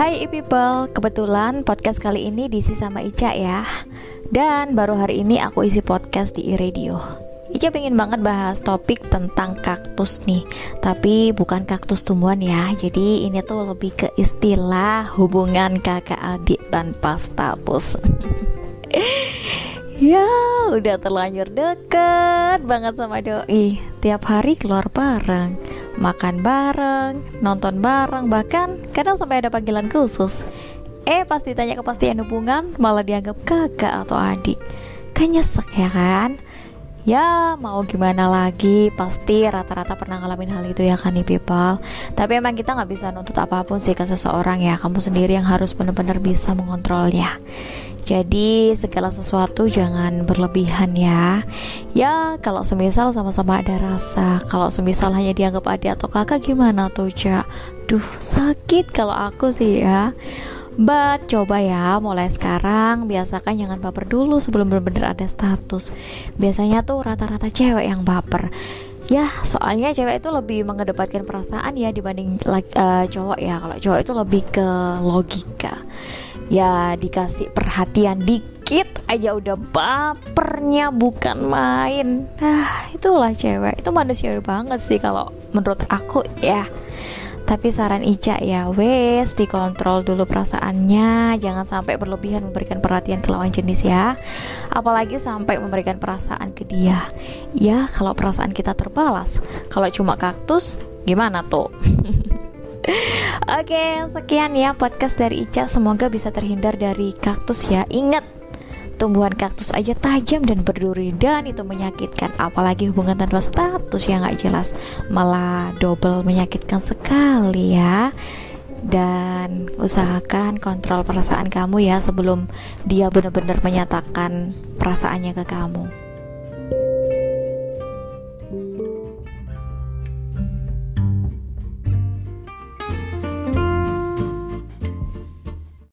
Hai people, kebetulan podcast kali ini diisi sama Ica ya. Dan baru hari ini aku isi podcast di iRadio. Ica pengen banget bahas topik tentang kaktus nih. Tapi bukan kaktus tumbuhan ya. Jadi ini tuh lebih ke istilah hubungan kakak adik tanpa status. Ya udah terlanjur deket banget sama doi. Tiap hari keluar bareng Makan bareng, nonton bareng Bahkan kadang sampai ada panggilan khusus. Eh pas ditanya kepastian hubungan Malah dianggap kakak atau adik. Kan nyesek ya kan? Ya mau gimana lagi? Pasti rata-rata pernah ngalamin hal itu ya kan nih people? Tapi emang kita nggak bisa nuntut apa pun sih ke seseorang ya. Kamu sendiri yang harus benar-benar bisa mengontrolnya jadi segala sesuatu jangan berlebihan ya Ya kalau semisal sama-sama ada rasa Kalau semisal hanya dianggap adik atau kakak gimana tuh Cak Duh sakit kalau aku sih ya But coba ya mulai sekarang biasakan jangan baper dulu sebelum benar-benar ada status. Biasanya tuh rata-rata cewek yang baper. Ya, soalnya cewek itu lebih mengedepankan perasaan ya dibanding uh, cowok ya. Kalau cowok itu lebih ke logika. Ya, dikasih perhatian dikit aja udah bapernya bukan main. Nah, itulah cewek. Itu manusiawi banget sih kalau menurut aku ya. Tapi saran Ica ya wes dikontrol dulu perasaannya Jangan sampai berlebihan memberikan perhatian ke lawan jenis ya Apalagi sampai memberikan perasaan ke dia Ya kalau perasaan kita terbalas Kalau cuma kaktus gimana tuh? Oke, sekian ya podcast dari Ica. Semoga bisa terhindar dari kaktus ya. Ingat, tumbuhan kaktus aja tajam dan berduri dan itu menyakitkan apalagi hubungan tanpa status yang gak jelas malah double menyakitkan sekali ya dan usahakan kontrol perasaan kamu ya sebelum dia benar-benar menyatakan perasaannya ke kamu